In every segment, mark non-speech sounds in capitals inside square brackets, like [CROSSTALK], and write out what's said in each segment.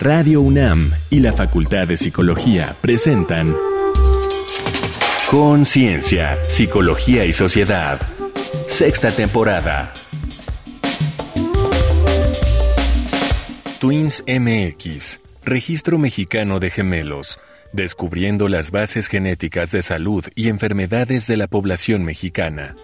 Radio UNAM y la Facultad de Psicología presentan Conciencia, Psicología y Sociedad. Sexta temporada. Twins MX, Registro Mexicano de Gemelos, descubriendo las bases genéticas de salud y enfermedades de la población mexicana.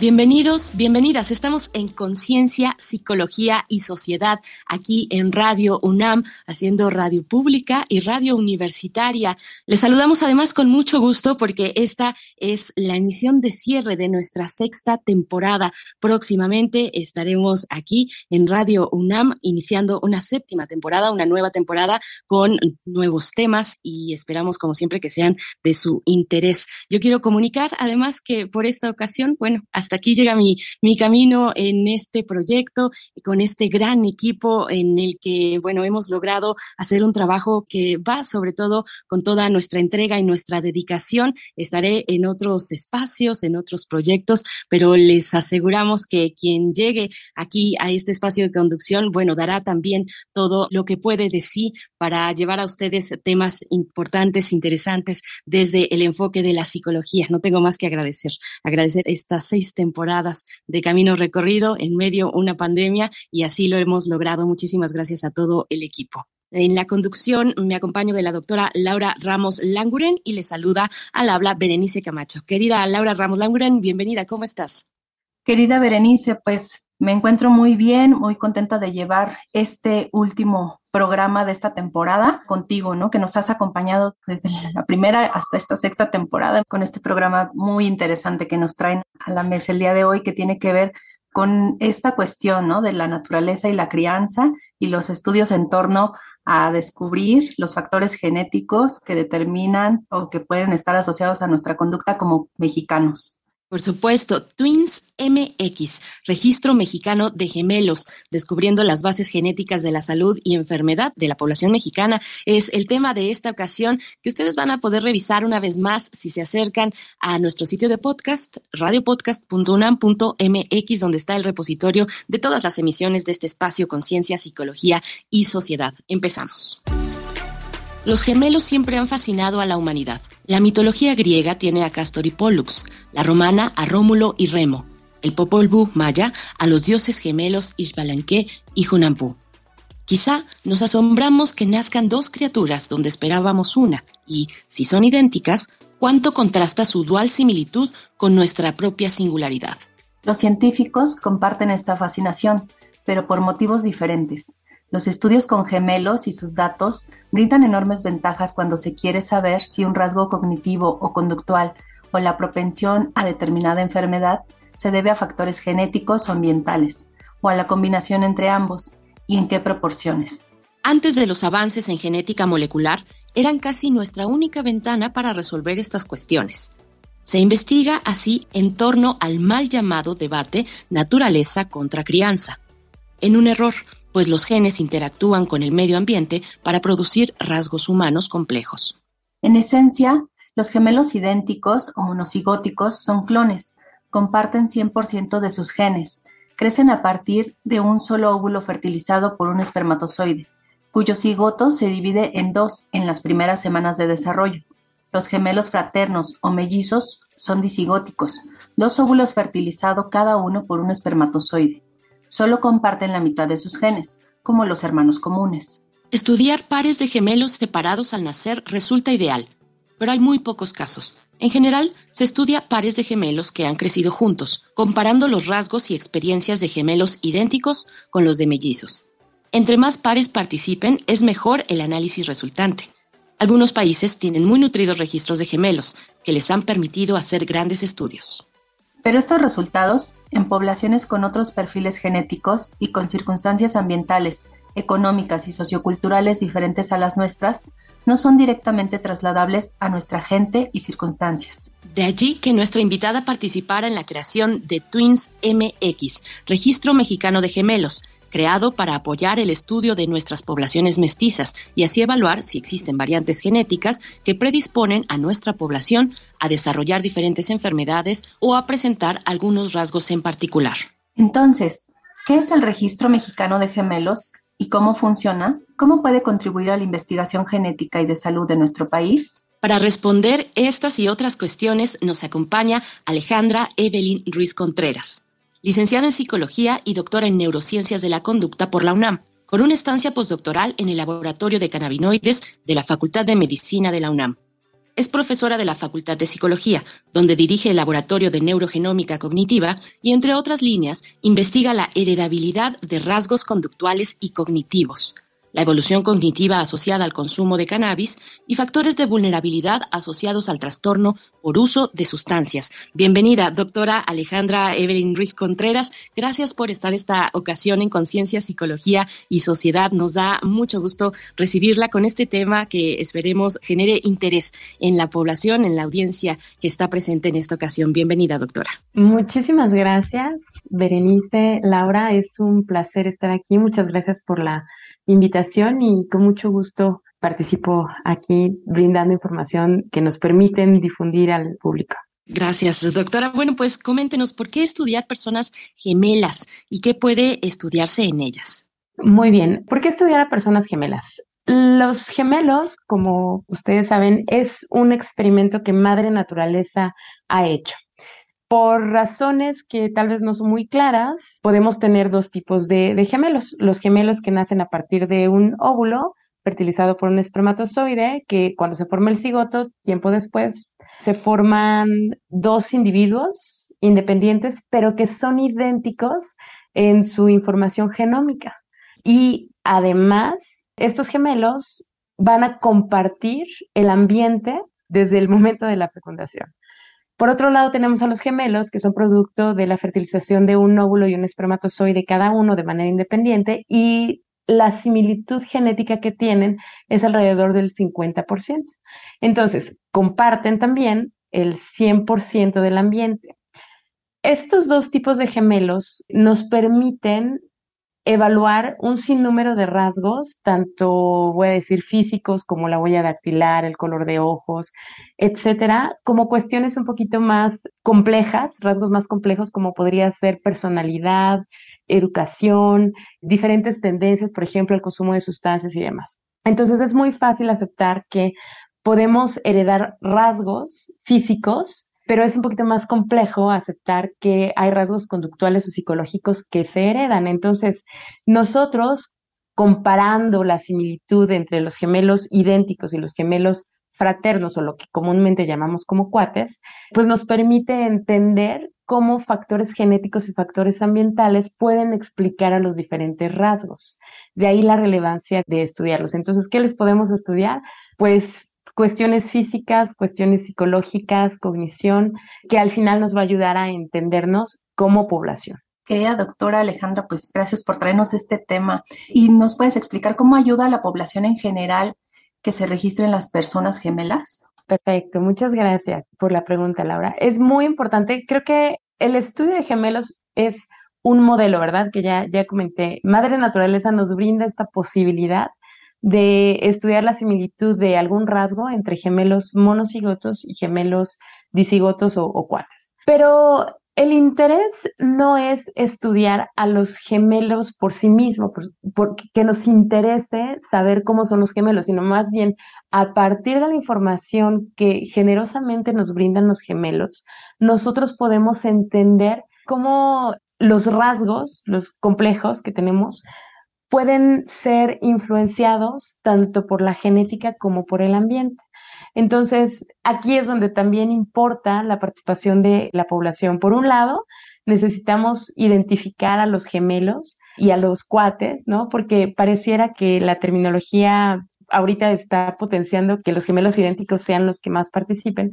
Bienvenidos, bienvenidas. Estamos en Conciencia, Psicología y Sociedad aquí en Radio UNAM, haciendo radio pública y radio universitaria. Les saludamos además con mucho gusto porque esta es la emisión de cierre de nuestra sexta temporada. Próximamente estaremos aquí en Radio UNAM iniciando una séptima temporada, una nueva temporada con nuevos temas y esperamos como siempre que sean de su interés. Yo quiero comunicar además que por esta ocasión, bueno, hasta hasta aquí llega mi, mi camino en este proyecto, con este gran equipo en el que, bueno, hemos logrado hacer un trabajo que va sobre todo con toda nuestra entrega y nuestra dedicación. Estaré en otros espacios, en otros proyectos, pero les aseguramos que quien llegue aquí a este espacio de conducción, bueno, dará también todo lo que puede de sí para llevar a ustedes temas importantes, interesantes desde el enfoque de la psicología. No tengo más que agradecer, agradecer estas seis temporadas de camino recorrido en medio una pandemia y así lo hemos logrado. Muchísimas gracias a todo el equipo. En la conducción me acompaño de la doctora Laura Ramos Languren y le saluda al habla Berenice Camacho. Querida Laura Ramos Languren, bienvenida, ¿cómo estás? Querida Berenice, pues me encuentro muy bien, muy contenta de llevar este último programa de esta temporada contigo, ¿no? Que nos has acompañado desde la primera hasta esta sexta temporada con este programa muy interesante que nos traen a la mesa el día de hoy que tiene que ver con esta cuestión, ¿no? De la naturaleza y la crianza y los estudios en torno a descubrir los factores genéticos que determinan o que pueden estar asociados a nuestra conducta como mexicanos. Por supuesto, Twins MX, Registro Mexicano de Gemelos, descubriendo las bases genéticas de la salud y enfermedad de la población mexicana, es el tema de esta ocasión que ustedes van a poder revisar una vez más si se acercan a nuestro sitio de podcast, radiopodcast.unam.mx, donde está el repositorio de todas las emisiones de este espacio Conciencia, Psicología y Sociedad. Empezamos. Los gemelos siempre han fascinado a la humanidad. La mitología griega tiene a Castor y Pollux, la romana a Rómulo y Remo, el Popol Vuh maya a los dioses gemelos Ixbalanque y Hunampu. Quizá nos asombramos que nazcan dos criaturas donde esperábamos una, y, si son idénticas, cuánto contrasta su dual similitud con nuestra propia singularidad. Los científicos comparten esta fascinación, pero por motivos diferentes. Los estudios con gemelos y sus datos brindan enormes ventajas cuando se quiere saber si un rasgo cognitivo o conductual o la propensión a determinada enfermedad se debe a factores genéticos o ambientales, o a la combinación entre ambos, y en qué proporciones. Antes de los avances en genética molecular, eran casi nuestra única ventana para resolver estas cuestiones. Se investiga así en torno al mal llamado debate naturaleza contra crianza. En un error, pues los genes interactúan con el medio ambiente para producir rasgos humanos complejos. En esencia, los gemelos idénticos o monocigóticos son clones, comparten 100% de sus genes, crecen a partir de un solo óvulo fertilizado por un espermatozoide, cuyo cigoto se divide en dos en las primeras semanas de desarrollo. Los gemelos fraternos o mellizos son disigóticos, dos óvulos fertilizados cada uno por un espermatozoide solo comparten la mitad de sus genes, como los hermanos comunes. Estudiar pares de gemelos separados al nacer resulta ideal, pero hay muy pocos casos. En general, se estudia pares de gemelos que han crecido juntos, comparando los rasgos y experiencias de gemelos idénticos con los de mellizos. Entre más pares participen, es mejor el análisis resultante. Algunos países tienen muy nutridos registros de gemelos, que les han permitido hacer grandes estudios. Pero estos resultados, en poblaciones con otros perfiles genéticos y con circunstancias ambientales, económicas y socioculturales diferentes a las nuestras, no son directamente trasladables a nuestra gente y circunstancias. De allí que nuestra invitada participara en la creación de Twins MX, Registro Mexicano de Gemelos, creado para apoyar el estudio de nuestras poblaciones mestizas y así evaluar si existen variantes genéticas que predisponen a nuestra población a desarrollar diferentes enfermedades o a presentar algunos rasgos en particular. Entonces, ¿Qué es el Registro Mexicano de Gemelos y cómo funciona? ¿Cómo puede contribuir a la investigación genética y de salud de nuestro país? Para responder estas y otras cuestiones nos acompaña Alejandra Evelyn Ruiz Contreras, licenciada en Psicología y doctora en Neurociencias de la Conducta por la UNAM, con una estancia postdoctoral en el Laboratorio de Cannabinoides de la Facultad de Medicina de la UNAM. Es profesora de la Facultad de Psicología, donde dirige el Laboratorio de Neurogenómica Cognitiva y, entre otras líneas, investiga la heredabilidad de rasgos conductuales y cognitivos, la evolución cognitiva asociada al consumo de cannabis y factores de vulnerabilidad asociados al trastorno por uso de sustancias. Bienvenida, doctora Alejandra Evelyn Ruiz Contreras. Gracias por estar esta ocasión en Conciencia, Psicología y Sociedad. Nos da mucho gusto recibirla con este tema que esperemos genere interés en la población, en la audiencia que está presente en esta ocasión. Bienvenida, doctora. Muchísimas gracias, Berenice, Laura. Es un placer estar aquí. Muchas gracias por la invitación y con mucho gusto participo aquí brindando información que nos permiten difundir al público. Gracias, doctora. Bueno, pues coméntenos por qué estudiar personas gemelas y qué puede estudiarse en ellas. Muy bien, ¿por qué estudiar a personas gemelas? Los gemelos, como ustedes saben, es un experimento que Madre Naturaleza ha hecho. Por razones que tal vez no son muy claras, podemos tener dos tipos de, gemelos. Los gemelos que nacen a partir de un óvulo fertilizado por un espermatozoide, que cuando se forma el cigoto, tiempo después, se forman dos individuos independientes, pero que son idénticos en su información genómica. Y además, estos gemelos van a compartir el ambiente desde el momento de la fecundación. Por otro lado, tenemos a los gemelos, que son producto de la fertilización de un óvulo y un espermatozoide cada uno de manera independiente y la similitud genética que tienen es alrededor del 50%. Entonces, comparten también el 100% del ambiente. Estos dos tipos de gemelos nos permiten evaluar un sinnúmero de rasgos, tanto voy a decir físicos como la huella dactilar, el color de ojos, etcétera, como cuestiones un poquito más complejas, rasgos más complejos como podría ser personalidad, educación, diferentes tendencias, por ejemplo, el consumo de sustancias y demás. Entonces es muy fácil aceptar que podemos heredar rasgos físicos pero es un poquito más complejo aceptar que hay rasgos conductuales o psicológicos que se heredan. Entonces, nosotros, comparando la similitud entre los gemelos idénticos y los gemelos fraternos o lo que comúnmente llamamos como cuates, pues nos permite entender cómo factores genéticos y factores ambientales pueden explicar a los diferentes rasgos. De ahí la relevancia de estudiarlos. Entonces, ¿qué les podemos estudiar? Pues cuestiones físicas, cuestiones psicológicas, cognición, que al final nos va a ayudar a entendernos como población. Querida doctora Alejandra, pues gracias por traernos este tema y nos puedes explicar cómo ayuda a la población en general que se registren las personas gemelas. Perfecto, muchas gracias por la pregunta, Laura. Es muy importante, creo que el estudio de gemelos es un modelo, ¿verdad? Que ya, ya comenté. Madre Naturaleza nos brinda esta posibilidad de estudiar la similitud de algún rasgo entre gemelos monocigotos y gemelos disigotos o, cuates. Pero el interés no es estudiar a los gemelos por sí mismos, porque que nos interese saber cómo son los gemelos, sino más bien a partir de la información que generosamente nos brindan los gemelos, nosotros podemos entender cómo los rasgos, los complejos que tenemos, pueden ser influenciados tanto por la genética como por el ambiente. Entonces, aquí es donde también importa la participación de la población. Por un lado, necesitamos identificar a los gemelos y a los cuates, ¿no? Porque pareciera que la terminología ahorita está potenciando que los gemelos idénticos sean los que más participen,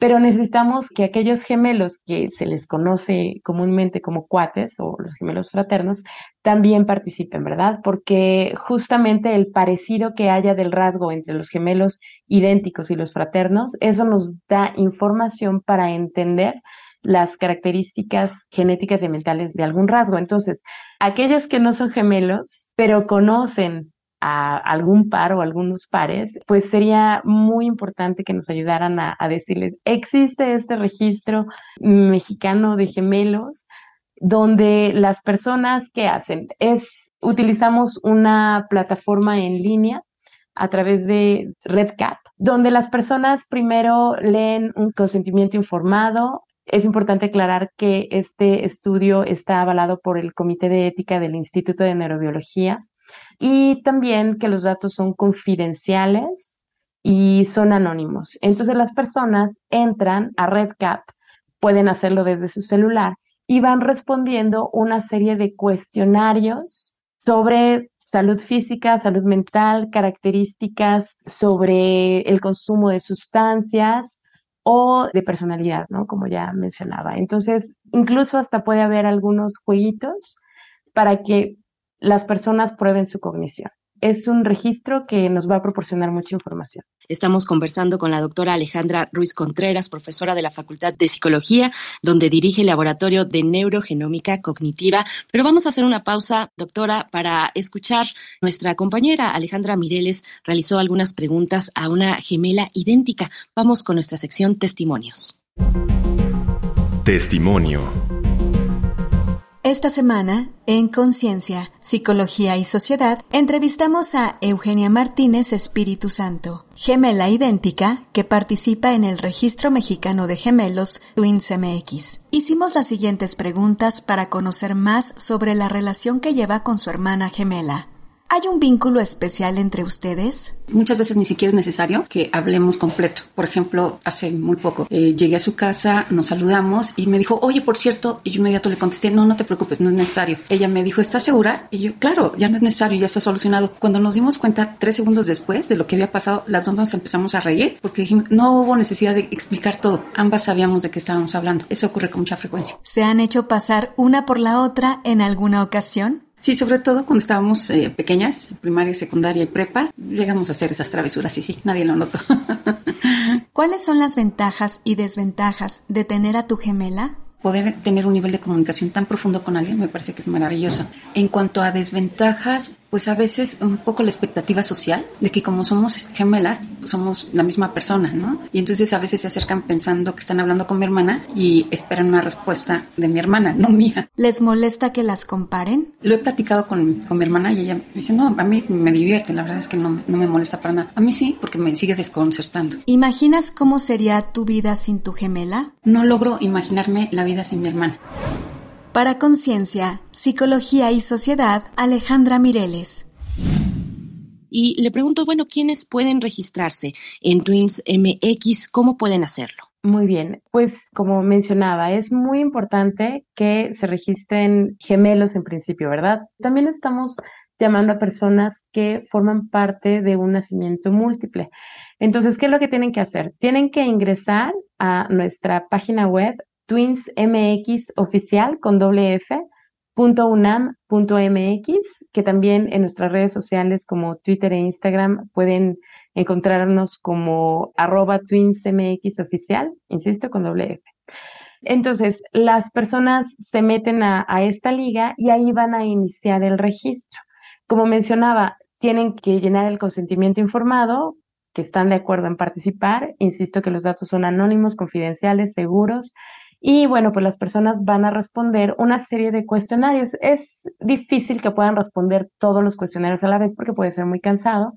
pero necesitamos que aquellos gemelos que se les conoce comúnmente como cuates o los gemelos fraternos también participen, ¿verdad? Porque justamente el parecido que haya del rasgo entre los gemelos idénticos y los fraternos, eso nos da información para entender las características genéticas y mentales de algún rasgo. Entonces, aquellos que no son gemelos, pero conocen a algún par o algunos pares, pues sería muy importante que nos ayudaran a, decirles, existe este registro mexicano de gemelos, donde las personas que hacen es utilizamos una plataforma en línea a través de RedCap, donde las personas primero leen un consentimiento informado. Es importante aclarar que este estudio está avalado por el Comité de Ética del Instituto de Neurobiología y también que los datos son confidenciales y son anónimos. Entonces las personas entran a RedCap, pueden hacerlo desde su celular y van respondiendo una serie de cuestionarios sobre salud física, salud mental, características sobre el consumo de sustancias o de personalidad, ¿no? Como ya mencionaba. Entonces, incluso hasta puede haber algunos jueguitos para que las personas prueben su cognición es un registro que nos va a proporcionar mucha información. Estamos conversando con la doctora Alejandra Ruiz Contreras, profesora de la Facultad de Psicología, donde dirige el Laboratorio de Neurogenómica Cognitiva. Pero vamos a hacer una pausa, doctora, para escuchar. Nuestra compañera Alejandra Mireles realizó algunas preguntas a una gemela idéntica. Vamos con nuestra sección Testimonios. Testimonio. Esta semana, en Conciencia, Psicología y Sociedad, entrevistamos a Eugenia Martínez Espíritu Santo, gemela idéntica que participa en el Registro Mexicano de Gemelos Twins MX. Hicimos las siguientes preguntas para conocer más sobre la relación que lleva con su hermana gemela. ¿Hay un vínculo especial entre ustedes? Muchas veces ni siquiera es necesario que hablemos completo. Por ejemplo, hace muy poco eh, llegué a su casa, nos saludamos y me dijo, oye, por cierto, y yo inmediato le contesté, no, no te preocupes, no es necesario. Ella me dijo, ¿estás segura? Y yo, claro, ya no es necesario, ya está solucionado. Cuando nos dimos cuenta, tres segundos después de lo que había pasado, las dos nos empezamos a reír porque dijimos, no hubo necesidad de explicar todo. Ambas sabíamos de qué estábamos hablando. Eso ocurre con mucha frecuencia. ¿Se han hecho pasar una por la otra en alguna ocasión? Sí, sobre todo cuando estábamos eh, pequeñas, primaria, secundaria y prepa, llegamos a hacer esas travesuras y sí, nadie lo notó. [LAUGHS] ¿Cuáles son las ventajas y desventajas de tener a tu gemela? poder tener un nivel de comunicación tan profundo con alguien me parece que es maravilloso. En cuanto a desventajas, pues a veces un poco la expectativa social de que como somos gemelas, somos la misma persona, ¿no? Y entonces a veces se acercan pensando que están hablando con mi hermana y esperan una respuesta de mi hermana, no mía. ¿Les molesta que las comparen? Lo he platicado con, con mi hermana y ella me dice, no, a mí me divierte, la verdad es que no, no me molesta para nada. A mí sí, porque me sigue desconcertando. ¿Imaginas cómo sería tu vida sin tu gemela? No logro imaginarme la vida sin mi hermana. Para Conciencia, Psicología y Sociedad, Alejandra Mireles. Y le pregunto, bueno, ¿quiénes pueden registrarse en Twins MX? ¿Cómo pueden hacerlo? Muy bien, pues como mencionaba, es muy importante que se registren gemelos en principio, ¿verdad? También estamos llamando a personas que forman parte de un nacimiento múltiple. Entonces, ¿qué es lo que tienen que hacer? Tienen que ingresar a nuestra página web twinsmx oficial con doble F, .unam.mx, que también en nuestras redes sociales como Twitter e Instagram pueden encontrarnos como arroba twinsmx oficial, insisto, con doble F. Entonces, las personas se meten a esta liga y ahí van a iniciar el registro. Como mencionaba, tienen que llenar el consentimiento informado, que están de acuerdo en participar. Insisto que los datos son anónimos, confidenciales, seguros y bueno, pues las personas van a responder una serie de cuestionarios. Es difícil que puedan responder todos los cuestionarios a la vez porque puede ser muy cansado,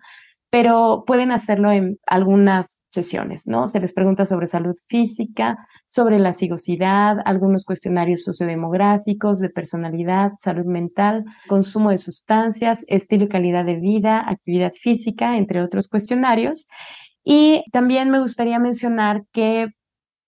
pero pueden hacerlo en algunas sesiones, ¿no? Se les pregunta sobre salud física, sobre la sigosidad, algunos cuestionarios sociodemográficos, de personalidad, salud mental, consumo de sustancias, estilo y calidad de vida, actividad física, entre otros cuestionarios. Y también me gustaría mencionar que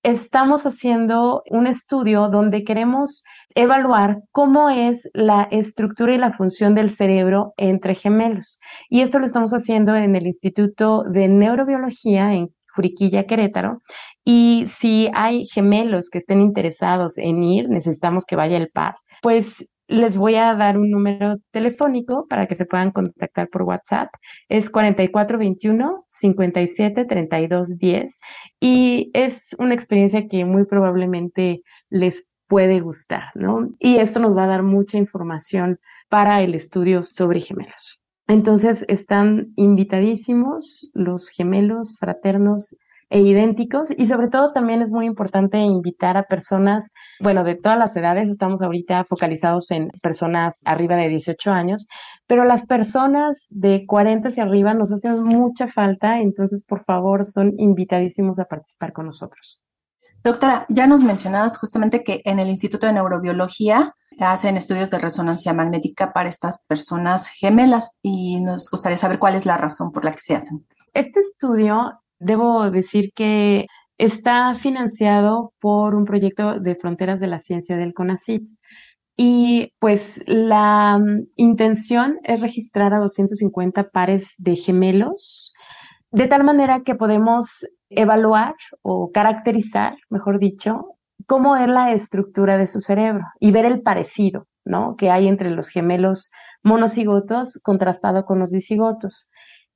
estamos haciendo un estudio donde queremos evaluar cómo es la estructura y la función del cerebro entre gemelos. Y esto lo estamos haciendo en el Instituto de Neurobiología en Juriquilla, Querétaro. Y si hay gemelos que estén interesados en ir, necesitamos que vaya el par. Pues les voy a dar un número telefónico para que se puedan contactar por WhatsApp. Es 4421 57 32 10 y es una experiencia que muy probablemente les puede gustar, ¿no? Y esto nos va a dar mucha información para el estudio sobre gemelos. Entonces están invitadísimos los gemelos fraternos e idénticos y sobre todo también es muy importante invitar a personas, bueno, de todas las edades, estamos ahorita focalizados en personas arriba de 18 años, pero las personas de 40 hacia arriba nos hacen mucha falta, entonces por favor son invitadísimos a participar con nosotros. Doctora, ya nos mencionabas justamente que en el Instituto de Neurobiología hacen estudios de resonancia magnética para estas personas gemelas y nos gustaría saber cuál es la razón por la que se hacen. Este estudio, debo decir que está financiado por un proyecto de Fronteras de la Ciencia del CONACYT. Y pues la mm, intención es registrar a 250 pares de gemelos, de tal manera que podemos evaluar o caracterizar, mejor dicho, cómo es la estructura de su cerebro y ver el parecido, ¿no? que hay entre los gemelos monocigotos contrastado con los dicigotos.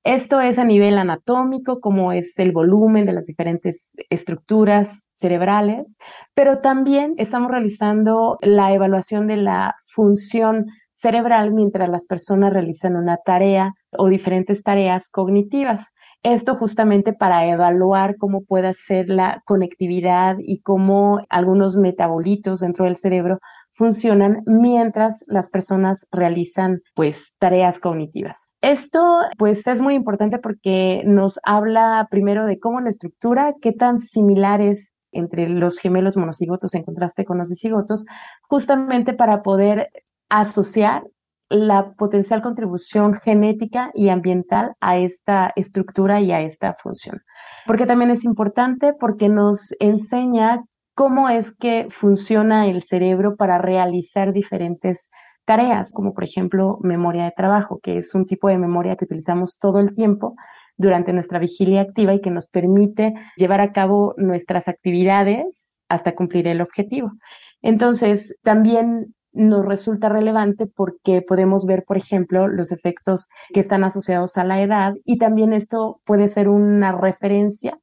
Esto es a nivel anatómico, como es el volumen de las diferentes estructuras cerebrales, pero también estamos realizando la evaluación de la función cerebral mientras las personas realizan una tarea o diferentes tareas cognitivas. Esto justamente para evaluar cómo puede ser la conectividad y cómo algunos metabolitos dentro del cerebro funcionan mientras las personas realizan pues tareas cognitivas. Esto pues es muy importante porque nos habla primero de cómo la estructura, qué tan similar es entre los gemelos monocigotos en contraste con los dicigotos, justamente para poder asociar la potencial contribución genética y ambiental a esta estructura y a esta función. Porque también es importante porque nos enseña cómo es que funciona el cerebro para realizar diferentes tareas, como por ejemplo memoria de trabajo, que es un tipo de memoria que utilizamos todo el tiempo durante nuestra vigilia activa y que nos permite llevar a cabo nuestras actividades hasta cumplir el objetivo. Entonces, también nos resulta relevante porque podemos ver, por ejemplo, los efectos que están asociados a la edad y también esto puede ser una referencia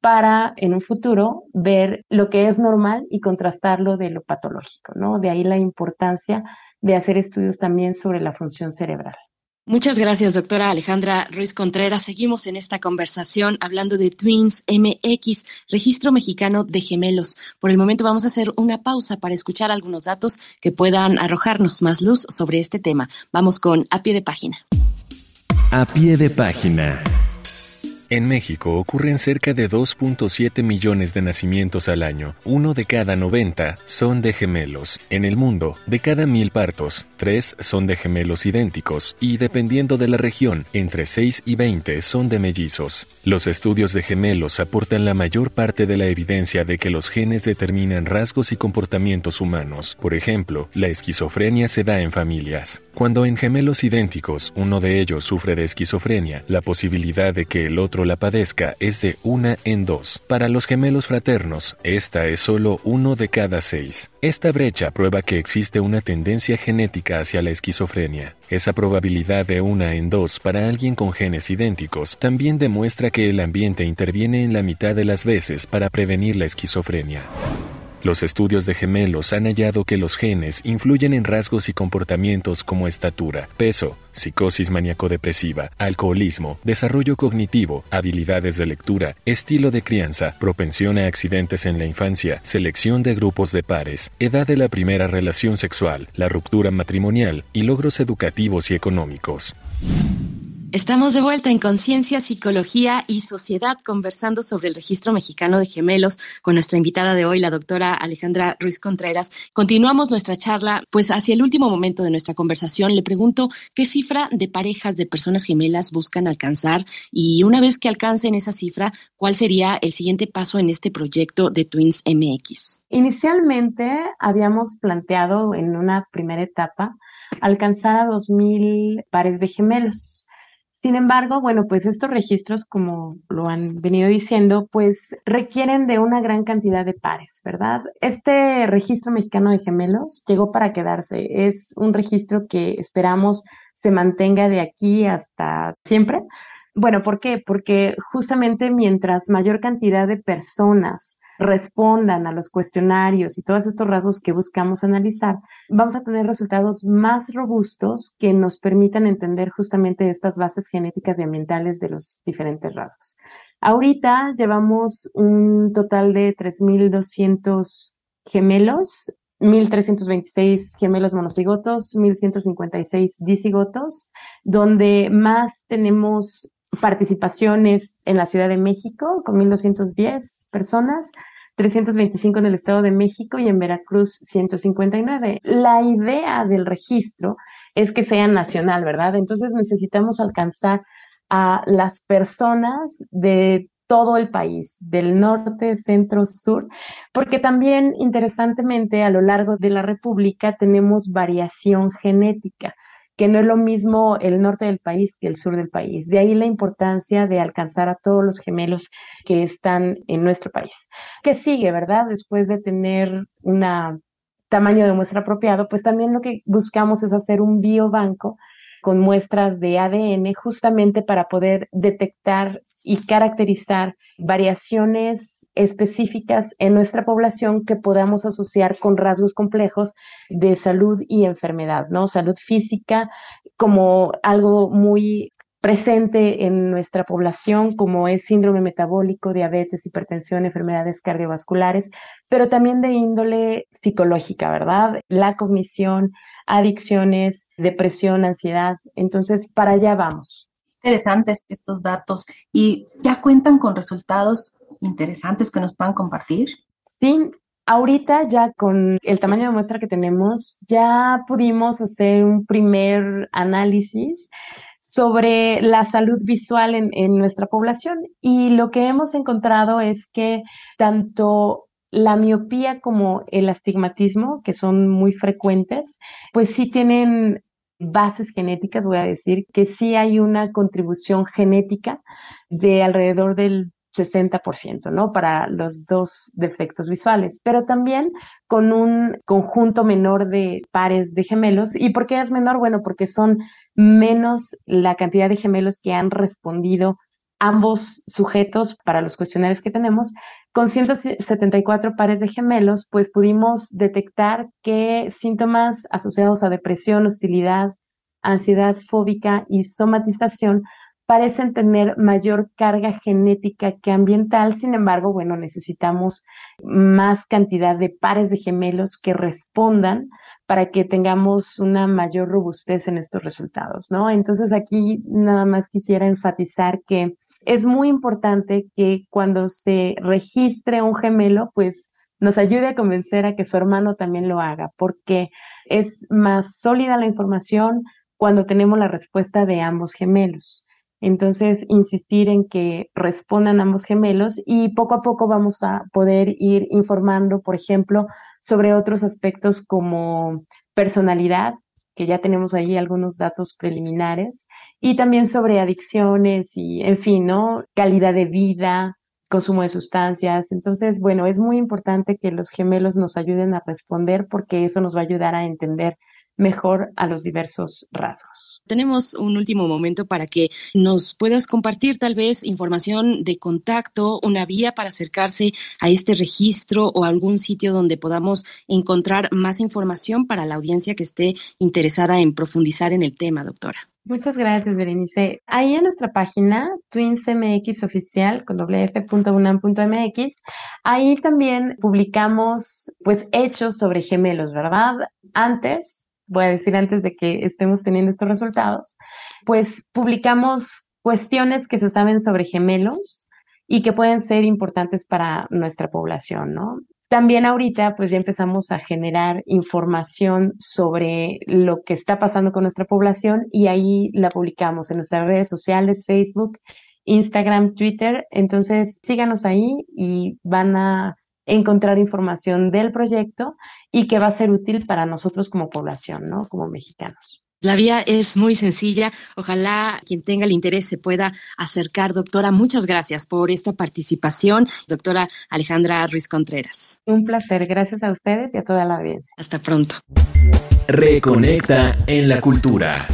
para en un futuro ver lo que es normal y contrastarlo de lo patológico, ¿no? De ahí la importancia de hacer estudios también sobre la función cerebral. Muchas gracias, doctora Alejandra Ruiz Contreras. Seguimos en esta conversación hablando de Twins MX, Registro Mexicano de Gemelos. Por el momento vamos a hacer una pausa para escuchar algunos datos que puedan arrojarnos más luz sobre este tema. Vamos con A Pie de Página. A Pie de Página. En México ocurren cerca de 2.7 millones de nacimientos al año. Uno de cada 90 son de gemelos. En el mundo, de cada mil partos, tres son de gemelos idénticos y, dependiendo de la región, entre 6 y 20 son de mellizos. Los estudios de gemelos aportan la mayor parte de la evidencia de que los genes determinan rasgos y comportamientos humanos. Por ejemplo, la esquizofrenia se da en familias. Cuando en gemelos idénticos uno de ellos sufre de esquizofrenia, la posibilidad de que el otro la padezca es de una en dos. Para los gemelos fraternos, esta es solo uno de cada seis. Esta brecha prueba que existe una tendencia genética hacia la esquizofrenia. Esa probabilidad de una en dos para alguien con genes idénticos también demuestra que el ambiente interviene en la mitad de las veces para prevenir la esquizofrenia. Los estudios de gemelos han hallado que los genes influyen en rasgos y comportamientos como estatura, peso, psicosis maníaco-depresiva, alcoholismo, desarrollo cognitivo, habilidades de lectura, estilo de crianza, propensión a accidentes en la infancia, selección de grupos de pares, edad de la primera relación sexual, la ruptura matrimonial y logros educativos y económicos. Estamos de vuelta en Conciencia, Psicología y Sociedad conversando sobre el registro mexicano de gemelos con nuestra invitada de hoy, la doctora Alejandra Ruiz Contreras. Continuamos nuestra charla, pues hacia el último momento de nuestra conversación le pregunto qué cifra de parejas de personas gemelas buscan alcanzar y una vez que alcancen esa cifra, ¿cuál sería el siguiente paso en este proyecto de Twins MX? Inicialmente habíamos planteado en una primera etapa alcanzar a 2.000 pares de gemelos. Sin embargo, bueno, pues estos registros, como lo han venido diciendo, pues requieren de una gran cantidad de pares, ¿verdad? Este registro mexicano de gemelos llegó para quedarse. Es un registro que esperamos se mantenga de aquí hasta siempre. Bueno, ¿por qué? Porque justamente mientras mayor cantidad de personas respondan a los cuestionarios y todos estos rasgos que buscamos analizar, vamos a tener resultados más robustos que nos permitan entender justamente estas bases genéticas y ambientales de los diferentes rasgos. Ahorita llevamos un total de 3.200 gemelos 1.326 gemelos monocigotos, 1.156 disigotos, donde más tenemos participaciones en la Ciudad de México con 1.210 personas, 325 en el Estado de México y en Veracruz 159. La idea del registro es que sea nacional, ¿verdad? Entonces necesitamos alcanzar a las personas de todo el país, del norte, centro, sur, porque también interesantemente a lo largo de la República tenemos variación genética que no es lo mismo el norte del país que el sur del país. De ahí la importancia de alcanzar a todos los gemelos que están en nuestro país. ¿Qué sigue, verdad? Después de tener un tamaño de muestra apropiado, pues también lo que buscamos es hacer un biobanco con muestras de ADN justamente para poder detectar y caracterizar variaciones específicas en nuestra población que podamos asociar con rasgos complejos de salud y enfermedad, ¿no? Salud física como algo muy presente en nuestra población, como es síndrome metabólico, diabetes, hipertensión, enfermedades cardiovasculares, pero también de índole psicológica, ¿verdad? La cognición, adicciones, depresión, ansiedad. Entonces, para allá vamos interesantes estos datos y ya cuentan con resultados interesantes que nos puedan compartir. Sí, ahorita ya con el tamaño de muestra que tenemos, ya pudimos hacer un primer análisis sobre la salud visual en, en nuestra población y lo que hemos encontrado es que tanto la miopía como el astigmatismo, que son muy frecuentes, pues sí tienen bases genéticas, voy a decir, que sí hay una contribución genética de alrededor del 60%, ¿no? Para los dos defectos visuales, pero también con un conjunto menor de pares de gemelos. ¿Y por qué es menor? Bueno, porque son menos la cantidad de gemelos que han respondido ambos sujetos para los cuestionarios que tenemos, con 174 pares de gemelos, pues pudimos detectar que síntomas asociados a depresión, hostilidad, ansiedad fóbica y somatización parecen tener mayor carga genética que ambiental. Sin embargo, bueno, necesitamos más cantidad de pares de gemelos que respondan para que tengamos una mayor robustez en estos resultados, ¿no? Entonces aquí nada más quisiera enfatizar que es muy importante que cuando se registre un gemelo, pues nos ayude a convencer a que su hermano también lo haga, porque es más sólida la información cuando tenemos la respuesta de ambos gemelos. Entonces, insistir en que respondan ambos gemelos y poco a poco vamos a poder ir informando, por ejemplo, sobre otros aspectos como personalidad, que ya tenemos ahí algunos datos preliminares, y también sobre adicciones y, en fin, ¿no? Calidad de vida, consumo de sustancias. Entonces, bueno, es muy importante que los gemelos nos ayuden a responder porque eso nos va a ayudar a entender mejor a los diversos rasgos. Tenemos un último momento para que nos puedas compartir tal vez información de contacto, una vía para acercarse a este registro o algún sitio donde podamos encontrar más información para la audiencia que esté interesada en profundizar en el tema, doctora. Muchas gracias, Berenice. Ahí en nuestra página, TwinsMX Oficial, con wf.unam.mx, ahí también publicamos, pues, hechos sobre gemelos, ¿verdad? Antes, voy a decir antes de que estemos teniendo estos resultados, pues publicamos cuestiones que se saben sobre gemelos y que pueden ser importantes para nuestra población, ¿no? También ahorita pues ya empezamos a generar información sobre lo que está pasando con nuestra población y ahí la publicamos en nuestras redes sociales, Facebook, Instagram, Twitter. Entonces síganos ahí y van a encontrar información del proyecto y que va a ser útil para nosotros como población, ¿no? Como mexicanos. La vía es muy sencilla. Ojalá quien tenga el interés se pueda acercar. Doctora, muchas gracias por esta participación. Doctora Alejandra Ruiz Contreras. Un placer. Gracias a ustedes y a toda la audiencia. Hasta pronto. Reconecta en la cultura.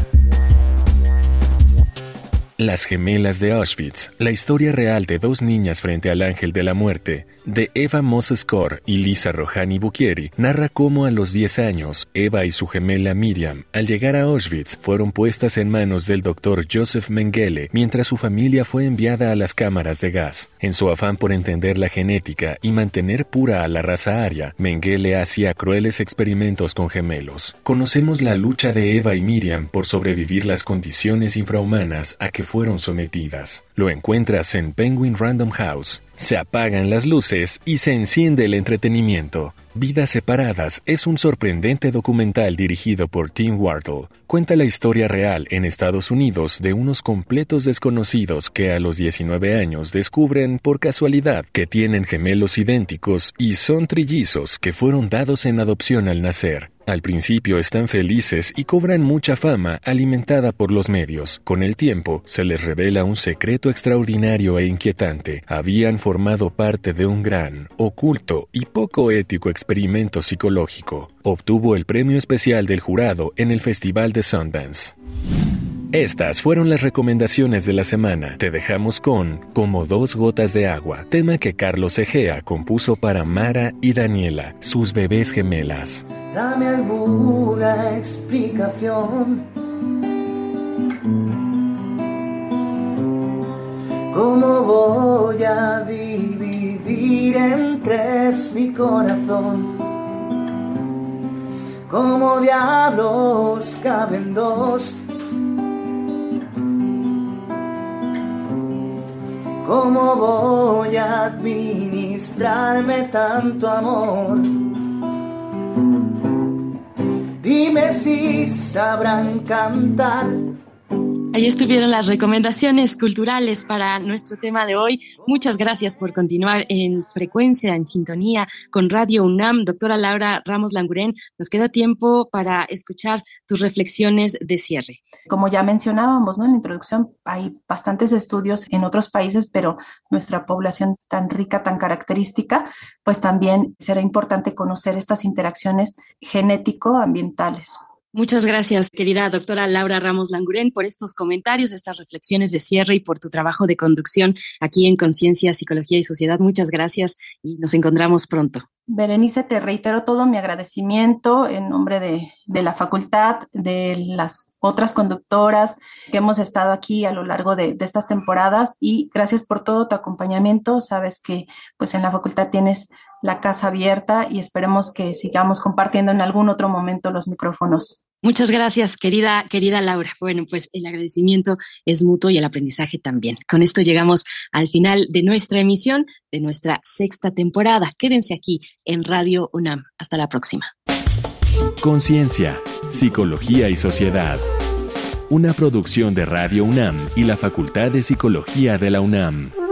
Las gemelas de Auschwitz, la historia real de dos niñas frente al ángel de la muerte, de Eva Moses Kor y Lisa Rohani Bukieri, narra cómo a los 10 años, Eva y su gemela Miriam, al llegar a Auschwitz, fueron puestas en manos del doctor Joseph Mengele, mientras su familia fue enviada a las cámaras de gas. En su afán por entender la genética y mantener pura a la raza aria, Mengele hacía crueles experimentos con gemelos. Conocemos la lucha de Eva y Miriam por sobrevivir las condiciones infrahumanas a que fueron sometidas. Lo encuentras en Penguin Random House. Se apagan las luces y se enciende el entretenimiento. Vidas Separadas es un sorprendente documental dirigido por Tim Wardle. Cuenta la historia real en Estados Unidos de unos completos desconocidos que a los 19 años descubren por casualidad que tienen gemelos idénticos y son trillizos que fueron dados en adopción al nacer. Al principio están felices y cobran mucha fama alimentada por los medios. Con el tiempo se les revela un secreto extraordinario e inquietante. Habían formado parte de un gran, oculto y poco ético experimento psicológico. Obtuvo el premio especial del jurado en el Festival de Sundance. Estas fueron las recomendaciones de la semana. Te dejamos con Como dos gotas de agua, tema que Carlos Egea compuso para Mara y Daniela, sus bebés gemelas. Dame alguna explicación. ¿Cómo voy a dividir en tres mi corazón? ¿Cómo diablos caben dos? ¿Cómo voy a administrarme tanto amor? Dime si sabrán cantar Ahí estuvieron las recomendaciones culturales para nuestro tema de hoy. Muchas gracias por continuar en frecuencia, en sintonía con Radio UNAM. Doctora Laura Ramos Languren, nos queda tiempo para escuchar tus reflexiones de cierre. Como ya mencionábamos ¿no? en la introducción, hay bastantes estudios en otros países, pero nuestra población tan rica, tan característica, pues también será importante conocer estas interacciones genético-ambientales. Muchas gracias, querida doctora Laura Ramos Languren, por estos comentarios, estas reflexiones de cierre y por tu trabajo de conducción aquí en Conciencia, Psicología y Sociedad. Muchas gracias y nos encontramos pronto. Berenice, te reitero todo mi agradecimiento en nombre de, la facultad, de las otras conductoras que hemos estado aquí a lo largo de, de, estas temporadas y gracias por todo tu acompañamiento. Sabes que pues en la facultad tienes la casa abierta y esperemos que sigamos compartiendo en algún otro momento los micrófonos. Muchas gracias, querida, querida Laura. Bueno, pues el agradecimiento es mutuo y el aprendizaje también. Con esto llegamos al final de nuestra emisión, de nuestra sexta temporada. Quédense aquí en Radio UNAM. Hasta la próxima. Conciencia, Psicología y Sociedad. Una producción de Radio UNAM y la Facultad de Psicología de la UNAM.